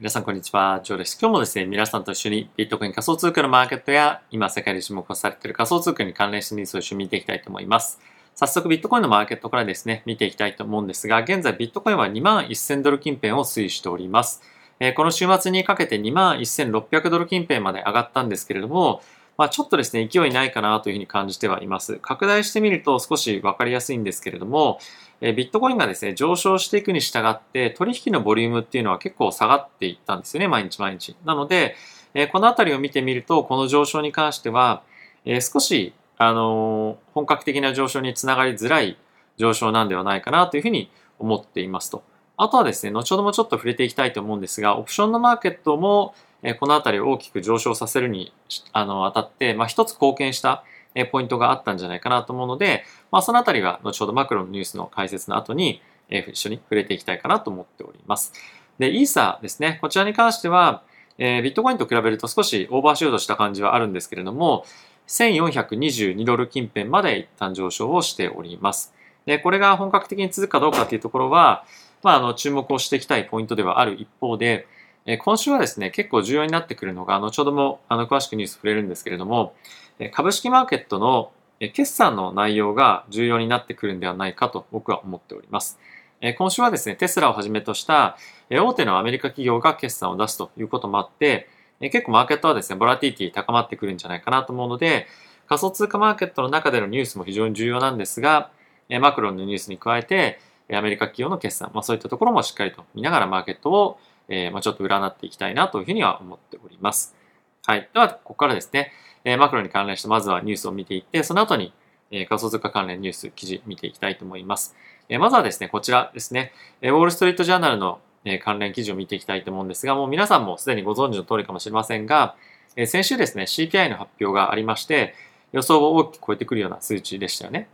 皆さんこんにちは、ジョーです。今日もですね、皆さんと一緒にビットコイン仮想通貨のマーケットや今世界で注目されている仮想通貨に関連したニュースを一緒に見ていきたいと思います。早速ビットコインのマーケットからですね、見ていきたいと思うんですが、現在ビットコインは2万1000ドル近辺を推移しております。えこの週末にかけて2万1600ドル近辺まで上がったんですけれども、まあ、ちょっとですね、勢いないかなというふうに感じてはいます。拡大してみると少しわかりやすいんですけれども、えビットコインがですね、上昇していくに従って、取引のボリュームっていうのは結構下がっていったんですよね、毎日毎日。なので、えこのあたりを見てみると、この上昇に関しては、え少し、あの本格的な上昇につながりづらい上昇なんではないかなというふうに思っていますと。あとはですね、後ほどもちょっと触れていきたいと思うんですが、オプションのマーケットも、えこのあたりを大きく上昇させるにあのあたって、まあ、一つ貢献したえポイントがあったんじゃないかなと思うので、まあ、そのあたりは後ほどマクロのニュースの解説の後に、え一緒に触れていきたいかなと思っております。で、イーサですね。こちらに関しては、え、ビットコインと比べると少しオーバーシュートした感じはあるんですけれども、1422ドル近辺まで一旦上昇をしております。で、これが本格的に続くかどうかというところは、まあ、あの、注目をしていきたいポイントではある一方で、え今週はですね、結構重要になってくるのが、後ほどもあの詳しくニュース触れるんですけれども、株式マーケットの決算の内容が重要になってくるんではないかと僕は思っております。今週はですね、テスラをはじめとした大手のアメリカ企業が決算を出すということもあって、結構マーケットはですね、ボラティティ高まってくるんじゃないかなと思うので、仮想通貨マーケットの中でのニュースも非常に重要なんですが、マクロンのニュースに加えて、アメリカ企業の決算、まあ、そういったところもしっかりと見ながらマーケットを、えーまあ、ちょっと占っていきたいなというふうには思っております。はい。では、ここからですね、えー、マクロに関連してまずはニュースを見ていって、その後に、えー、仮想通貨関連ニュース、記事見ていきたいと思います。えー、まずはですね、こちらですね、えー、ウォールストリートジャーナルの、えー、関連記事を見ていきたいと思うんですが、もう皆さんもすでにご存知の通りかもしれませんが、えー、先週ですね、CPI の発表がありまして、予想を大きく超えてくるような数値でしたよね。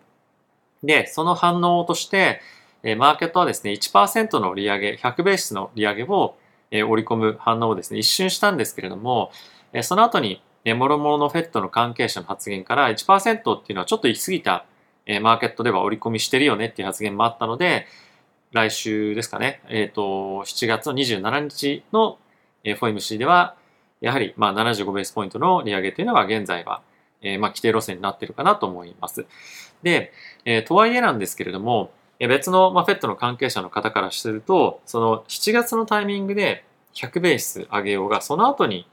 で、その反応として、えー、マーケットはですね、1%の利上げ、100ベースの利上げを、え、織り込む反応をですね、一瞬したんですけれども、え、その後にもろもろのフェットの関係者の発言から1%っていうのはちょっと行き過ぎた、えマーケットでは織り込みしてるよねっていう発言もあったので、来週ですかね、えっ、ー、と、7月の27日の FOMC では、やはりまあ75ベースポイントの利上げというのが現在は、えー、まあ規定路線になっているかなと思います。で、えー、とはいえなんですけれども、別の、まあ、フェットの関係者の方からすると、その7月のタイミングで100ベース上げようが、その後に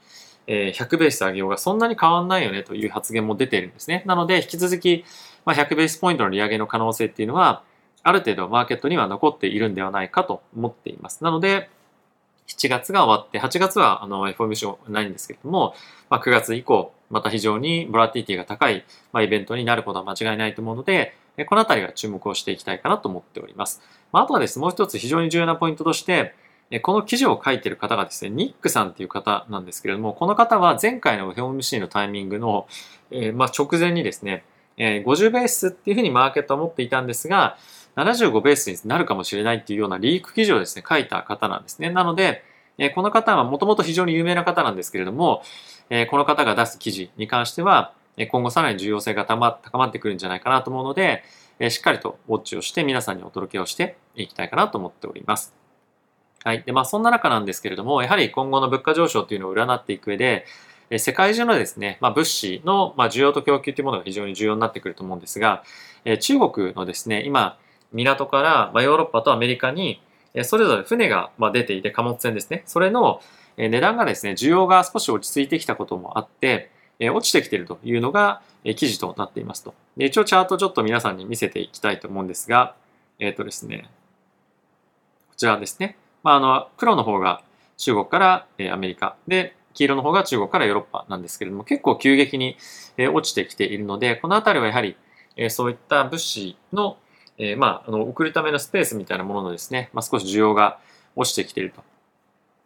100ベース上げようがそんなに変わんないよねという発言も出ているんですね。なので、引き続き、ま、100ベースポイントの利上げの可能性っていうのは、ある程度マーケットには残っているんではないかと思っています。なので、7月が終わって、8月はあの FOMC ないんですけれども、まあ、9月以降、また非常にボラティティが高い、まあ、イベントになることは間違いないと思うので、このあたりは注目をしていきたいかなと思っております。まあ、あとはですね、もう一つ非常に重要なポイントとして、この記事を書いている方がですね、ニックさんっていう方なんですけれども、この方は前回の FOMC のタイミングの、えー、まあ、直前にですね、えー、50ベースっていうふうにマーケットは持っていたんですが、75ベースになるかもしれないっていうようなリーク記事をですね、書いた方なんですね。なので、え、この方はもともと非常に有名な方なんですけれども、えこの方が出す記事に関しては、今後さらに重要性が高まってくるんじゃないかなと思うので、しっかりとウォッチをして皆さんにお届けをしていきたいかなと思っております。はい。で、まあそんな中なんですけれども、やはり今後の物価上昇というのを占っていく上で、世界中のですね、まあ、物資の、需要と供給というものが非常に重要になってくると思うんですが、中国のですね、今、港から、ま、ヨーロッパとアメリカに、それぞれ船が出ていて、貨物船ですね。それの値段がですね、需要が少し落ち着いてきたこともあって、落ちてきているというのが記事となっていますと。で一応チャートちょっと皆さんに見せていきたいと思うんですが、えっ、ー、とですね、こちらですね。まあ、あの、黒の方が中国から、アメリカで、黄色の方が中国からヨーロッパなんですけれども、結構急激に、落ちてきているので、このあたりはやはり、そういった物資の、えまあ、あの、送るためのスペースみたいなもののですね、まあ、少し需要が落ちてきていると。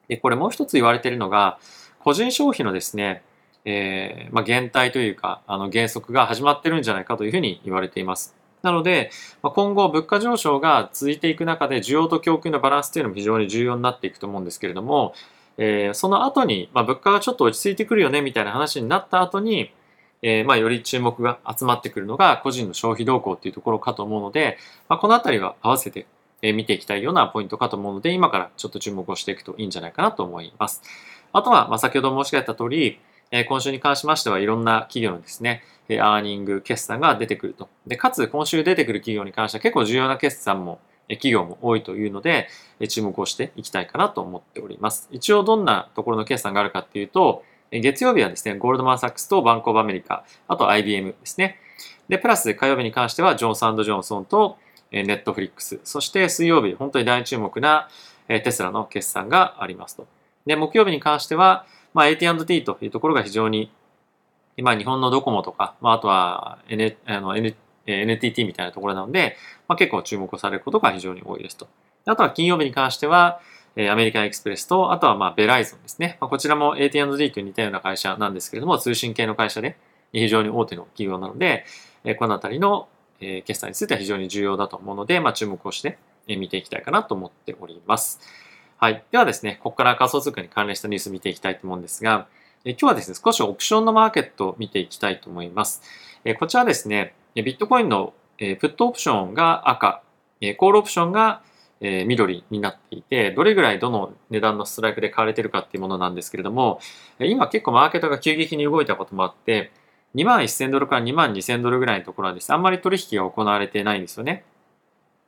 で、これもう一つ言われているのが、個人消費のですね、えー、まあ、減退というか、あの、減速が始まってるんじゃないかというふうに言われています。なので、まあ今後物価上昇が続いていく中で需要と供給のバランスというのも非常に重要になっていくと思うんですけれども、えー、その後に、まあ、物価がちょっと落ち着いてくるよねみたいな話になった後に、えー、まあ、より注目が集まってくるのが個人の消費動向っていうところかと思うので、まあ、このあたりは合わせて見ていきたいようなポイントかと思うので、今からちょっと注目をしていくといいんじゃないかなと思います。あとは、まあ、先ほど申し上げた通り、え今週に関しましてはいろんな企業のですね、アーニング決算が出てくると。で、かつ今週出てくる企業に関しては結構重要な決算も企業も多いというので、注目をしていきたいかなと思っております。一応どんなところの決算があるかっていうと、月曜日はですね、ゴールドマンサックスとバンコブアメリカ、あと IBM ですね。で、プラス火曜日に関してはジョンソンドジョンソンとネットフリックス、そして水曜日、本当に大注目なテスラの決算がありますと。で、木曜日に関しては、まあ、AT&T というところが非常に、今日本のドコモとか、まあ、あとは N あの N NTT みたいなところなので、まあ、結構注目されることが非常に多いですと。あとは金曜日に関しては、アメリカンエクスプレスと、あとはまあベライゾンですね。まあ、こちらも AT&D と似たような会社なんですけれども、通信系の会社で非常に大手の企業なので、このあたりの決済については非常に重要だと思うので、まあ、注目をして見ていきたいかなと思っております。はい。ではですね、ここから仮想通貨に関連したニュース見ていきたいと思うんですが、今日はですね、少しオプションのマーケットを見ていきたいと思います。こちらですね、ビットコインのプットオプションが赤、コールオプションがえ緑になっていて、どれぐらいどの値段のストライクで買われてるかっていうものなんですけれども、今結構マーケットが急激に動いたこともあって、2万1000ドルから2万2000ドルぐらいのところはです、ね、あんまり取引が行われてないんですよね。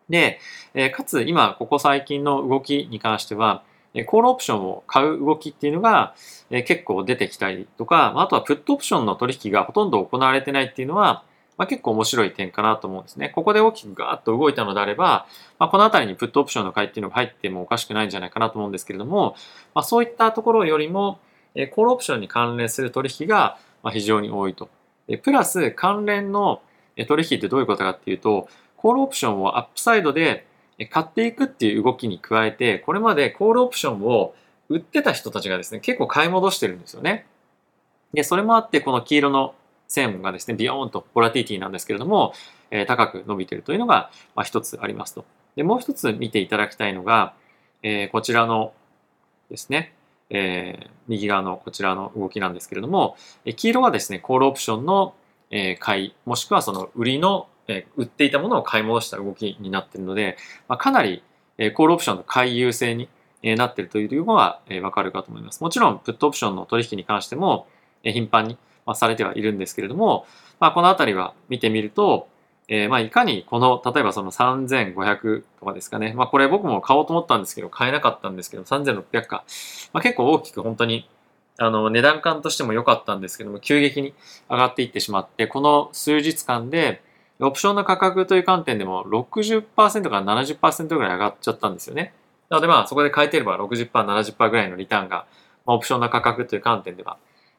で、えかつ今ここ最近の動きに関しては、コールオプションを買う動きっていうのが結構出てきたりとか、あとはプットオプションの取引がほとんど行われてないっていうのは、まあ、結構面白い点かなと思うんですね。ここで大きくガーッと動いたのであれば、まあ、このあたりにプットオプションの買いっていうのが入ってもおかしくないんじゃないかなと思うんですけれども、まあ、そういったところよりも、えコールオプションに関連する取引が非常に多いと。プラス関連の取引ってどういうことかっていうと、コールオプションをアップサイドで買っていくっていう動きに加えて、これまでコールオプションを売ってた人たちがですね、結構買い戻してるんですよね。で、それもあって、この黄色の線がですね、ビヨーンとボラティリティなんですけれども、えー、高く伸びているというのが、まあ、一つありますと。で、もう一つ見ていただきたいのが、えー、こちらのですね、えー、右側のこちらの動きなんですけれども、え黄色はですね、コールオプションの、え買い、もしくはその売りのえ売っていたものを買い戻した動きになっているので、まあ、かなり、えコールオプションの買い優勢に、えなっているというのは、えわかるかと思います。もちろん、プットオプションの取引に関しても、え頻繁に、まあされてはいるんですけれども、まあ、このあたりは見てみると、えー、まあいかにこの、例えばその3500とかですかね。まあこれ僕も買おうと思ったんですけど、買えなかったんですけど、3600か。まあ結構大きく本当に、あの、値段感としても良かったんですけども、急激に上がっていってしまって、この数日間で、オプションの価格という観点でも60%から70%ぐらい上がっちゃったんですよね。なのでまあそこで買えてれば60%、70%ぐらいのリターンが、まあ、オプションの価格という観点では、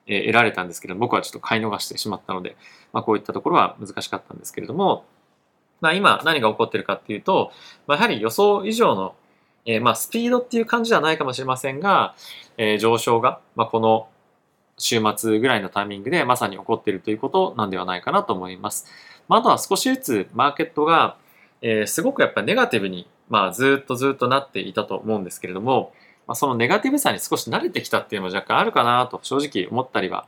え、得られたんですけど僕はちょっと買い逃してしまったので、まあこういったところは難しかったんですけれども、まあ今何が起こってるかっていうと、まあ、やはり予想以上の、えー、まあスピードっていう感じではないかもしれませんが、えー、上昇が、まあ、この週末ぐらいのタイミングでまさに起こっているということなんではないかなと思います。まあ、あとは少しずつマーケットが、えー、すごくやっぱりネガティブに、まあ、ずっとずっとなっていたと思うんですけれども、まあ、そのネガティブさに少し慣れてきたっていうのも若干あるかなと正直思ったりは、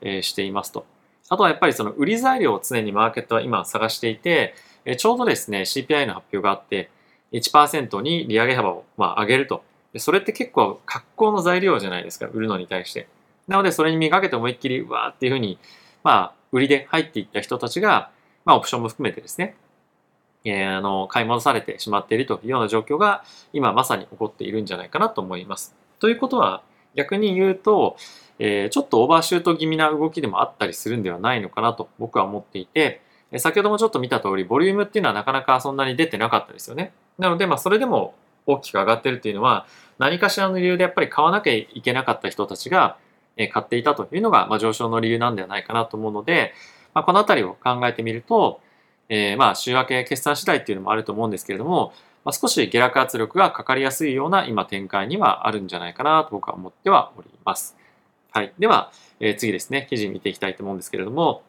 えー、していますと。あとはやっぱりその売り材料を常にマーケットは今探していて、えー、ちょうどですね、CPI の発表があって、1%に利上げ幅をまあ上げると。それって結構格好の材料じゃないですか、売るのに対して。なのでそれに見かけて思いっきり、わーっていうふうに、まあ、売りで入っていった人たちが、まあ、オプションも含めてですね、えー、あの、買い戻されてしまっているというような状況が今まさに起こっているんじゃないかなと思います。ということは、逆に言うと、えー、ちょっとオーバーシュート気味な動きでもあったりするんではないのかなと僕は思っていて、先ほどもちょっと見た通り、ボリュームっていうのはなかなかそんなに出てなかったですよね。なので、まあ、それでも大きく上がってるっていうのは、何かしらの理由でやっぱり買わなきゃいけなかった人たちが買っていたというのが、まあ、上昇の理由なんではないかなと思うので、まあ、このあたりを考えてみると、えー、まあ週明け決算次第っていうのもあると思うんですけれども、まあ、少し下落圧力がかかりやすいような今展開にはあるんじゃないかなと僕は思ってはおります。はい。では、えー、次ですね、記事見ていきたいと思うんですけれども、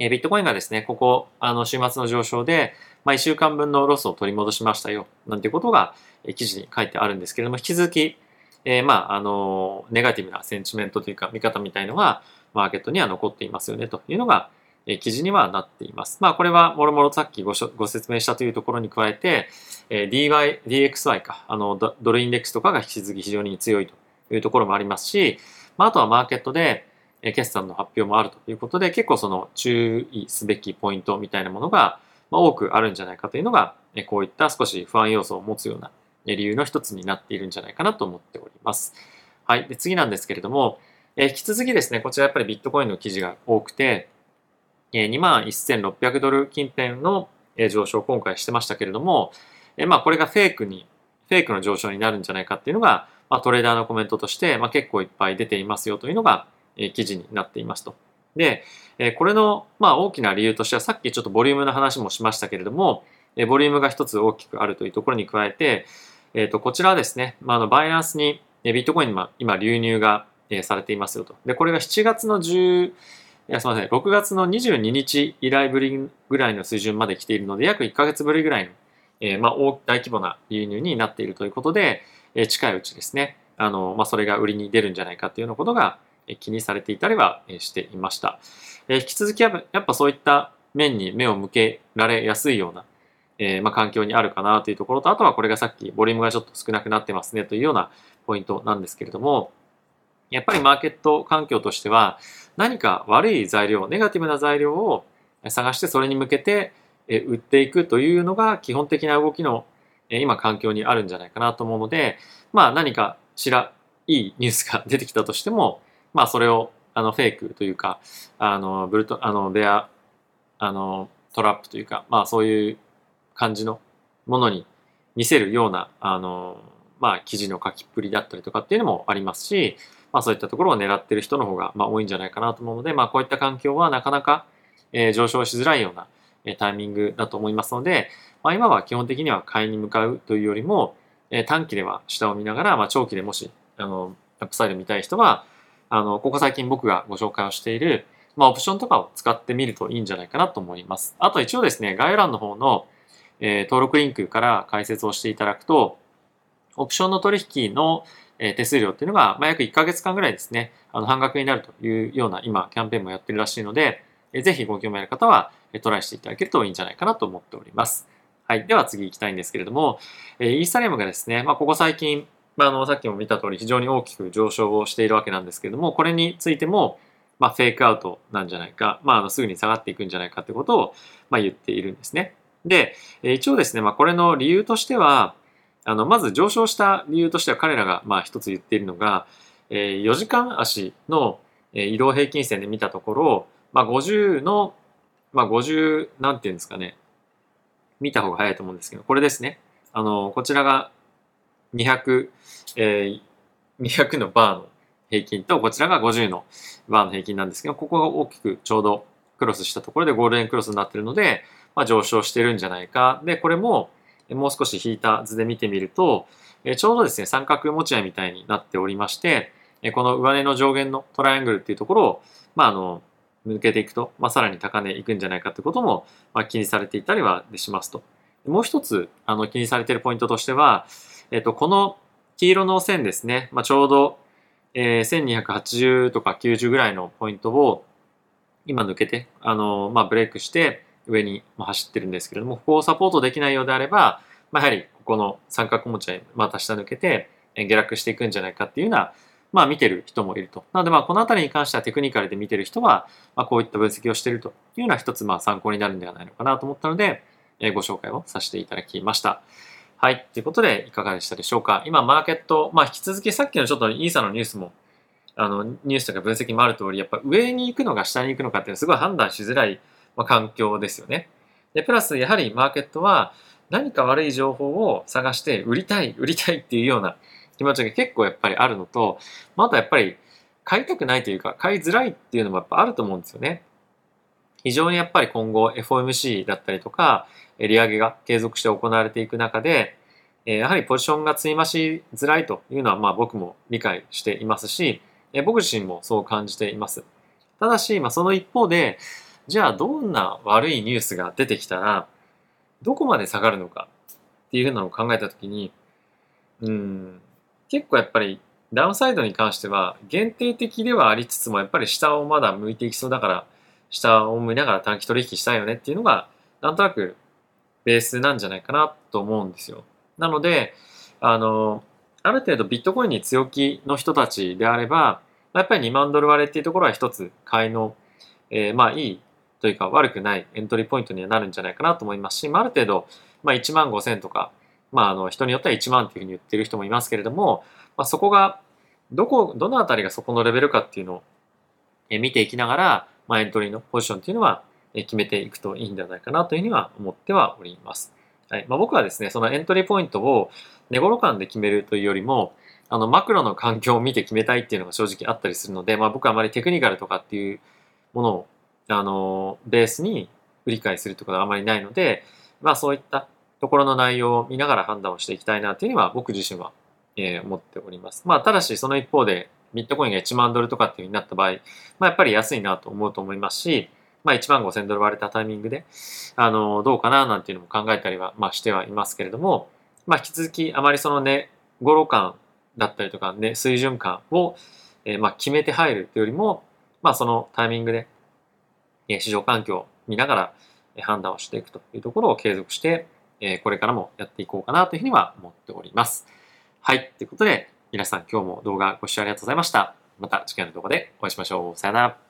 えー、ビットコインがですね、ここ、あの、週末の上昇で、まあ、1週間分のロスを取り戻しましたよ、なんてことが、えー、記事に書いてあるんですけれども、引き続き、えー、まあ、あの、ネガティブなセンチメントというか、見方みたいのが、マーケットには残っていますよね、というのが、え記事にはなっています。まあこれはもろもろさっきごご説明したというところに加えて、え DY、DXY か、あのドルインデックスとかが引き続き非常に強いというところもありますし、まあ、あとはマーケットで、え決算の発表もあるということで、結構その注意すべきポイントみたいなものが、ま多くあるんじゃないかというのが、えこういった少し不安要素を持つような理由の一つになっているんじゃないかなと思っております。はい。で次なんですけれども、え引き続きですね、こちらやっぱりビットコインの記事が多くて、え21,600ドル近辺の上昇を今回してましたけれども、まあこれがフェイクに、フェイクの上昇になるんじゃないかっていうのが、まあ、トレーダーのコメントとして、まあ、結構いっぱい出ていますよというのが、記事になっていますと。で、これの、まあ、大きな理由としては、さっきちょっとボリュームの話もしましたけれども、ボリュームが一つ大きくあるというところに加えて、え、ー、と、こちらはですね、まあ、の、バイナンスに、ビットコイン今、今流入が、されていますよと。で、これが7月の10、いや、すみません、6月の22日以来ぶりぐらいの水準まで来ているので、約1ヶ月ぶりぐらいの、えー、まあ、大規模な流入になっているということで、えー、近いうちですね、あの、まあ、それが売りに出るんじゃないかっていうようなことが、え気にされていたりは、していました。え引き続きやっぱそういった面に目を向けられやすいような、え、まあ、環境にあるかなというところと、あとはこれがさっきボリュームがちょっと少なくなってますねというようなポイントなんですけれども、やっぱりマーケット環境としては何か悪い材料、ネガティブな材料を探してそれに向けて売っていくというのが基本的な動きの今環境にあるんじゃないかなと思うので、まあ何かしらいいニュースが出てきたとしても、まあそれをあのフェイクというか、あのブルト、あのベア、あのトラップというか、まあそういう感じのものに見せるような、あの、まあ、記事の書きっぷりだったりとかっていうのもありますし、まあ、そういったところを狙ってる人の方が、まあ、多いんじゃないかなと思うので、まあ、こういった環境はなかなか、えー、上昇しづらいような、えー、タイミングだと思いますので、まあ、今は基本的には買いに向かうというよりも、えー、短期では下を見ながら、まあ、長期でもし、あの、アップサイド見たい人は、あの、ここ最近僕がご紹介をしている、まあ、オプションとかを使ってみるといいんじゃないかなと思います。あと一応ですね、概要欄の方の、えー、登録リンクから解説をしていただくと、オプションの取引の手数料っていうのが、まあ、約1ヶ月間ぐらいですね、あの半額になるというような今、キャンペーンもやってるらしいので、ぜひご興味ある方はトライしていただけるといいんじゃないかなと思っております。はい。では次行きたいんですけれども、イーサリアムがですね、まあ、ここ最近、まあ、あの、さっきも見た通り非常に大きく上昇をしているわけなんですけれども、これについても、まあ、フェイクアウトなんじゃないか、まあ、あのすぐに下がっていくんじゃないかということを、まあ、言っているんですね。で、一応ですね、まあ、これの理由としては、あの、まず上昇した理由としては彼らが、まあ、一つ言っているのが、えー、4時間足の移動平均線で見たところ、まあ、50の、まあ、50、なんていうんですかね、見た方が早いと思うんですけど、これですね。あの、こちらが200、えー、200のバーの平均と、こちらが50のバーの平均なんですけど、ここが大きくちょうどクロスしたところでゴールデンクロスになっているので、まあ、上昇してるんじゃないか。で、これももう少し引いた図で見てみると、ちょうどですね、三角持ち合いみたいになっておりまして、この上値の上限のトライアングルっていうところを、まあ、あの、抜けていくと、まあ、さらに高値いくんじゃないかってことも、まあ、気にされていたりはしますと。もう一つ、あの、気にされているポイントとしては、えっと、この黄色の線ですね、まあ、ちょうど、えー、1280とか90ぐらいのポイントを今抜けて、あの、まあ、ブレイクして、上に走ってるんですけれども、ここをサポートできないようであれば、まあ、やはりここの三角持ち合い、また下抜けて下落していくんじゃないかっていうような、まあ見てる人もいると。なのでまあこのあたりに関してはテクニカルで見てる人は、まあこういった分析をしているというのは一つまあ参考になるんではないのかなと思ったので、えご紹介をさせていただきました。はい。ということでいかがでしたでしょうか。今マーケット、まあ引き続きさっきのちょっとイーサのニュースもあの、ニュースとか分析もある通り、やっぱ上に行くのか下に行くのかっていうのはすごい判断しづらいまあ、環境ですよね。で、プラスやはりマーケットは何か悪い情報を探して売りたい、売りたいっていうような気持ちが結構やっぱりあるのと、まあ、あとやっぱり買いたくないというか買いづらいっていうのもやっぱあると思うんですよね。非常にやっぱり今後 FOMC だったりとか利上げが継続して行われていく中で、やはりポジションが積み増しづらいというのはまあ僕も理解していますし、僕自身もそう感じています。ただし、まあ、その一方で、じゃあどんな悪いニュースが出てきたら、どこまで下がるのかっていうのを考えたときに、うん、結構やっぱりダウンサイドに関しては限定的ではありつつもやっぱり下をまだ向いていきそうだから、下を見ながら短期取引したいよねっていうのが、なんとなくベースなんじゃないかなと思うんですよ。なので、あの、ある程度ビットコインに強気の人たちであれば、やっぱり2万ドル割れっていうところは一つ買いの、えー、まあいいというか悪くないエントリーポイントにはなるんじゃないかなと思いますし、まあ、ある程度、まあ、1万5千とか、まあ、あの人によっては1万っていうふうに言ってる人もいますけれども、まあ、そこがどこどのあたりがそこのレベルかっていうのを見ていきながら、まあ、エントリーのポジションっていうのは決めていくといいんではないかなというふうには思ってはおります。はいまあ、僕はですねそのエントリーポイントを寝頃感で決めるというよりもあのマクロの環境を見て決めたいっていうのが正直あったりするので、まあ、僕はあまりテクニカルとかっていうものをあのベースに理解するってことはあまりないので、まあ、そういったところの内容を見ながら判断をしていきたいなというのは僕自身は、えー、思っております。まあ、ただしその一方でビットコインが1万ドルとかっていうふうになった場合、まあ、やっぱり安いなと思うと思いますし、まあ、1万5千ドル割れたタイミングで、あの、どうかななんていうのも考えたりは、まあ、してはいますけれども、まあ、引き続きあまりそのね、語呂感だったりとかね、水準感を、えー、まあ、決めて入るというよりも、まあ、そのタイミングで、市場環境を見ながら判断をしていくというところを継続して、えこれからもやっていこうかなというふうには思っております。はい。ということで、皆さん今日も動画ご視聴ありがとうございました。また次回の動画でお会いしましょう。さよなら。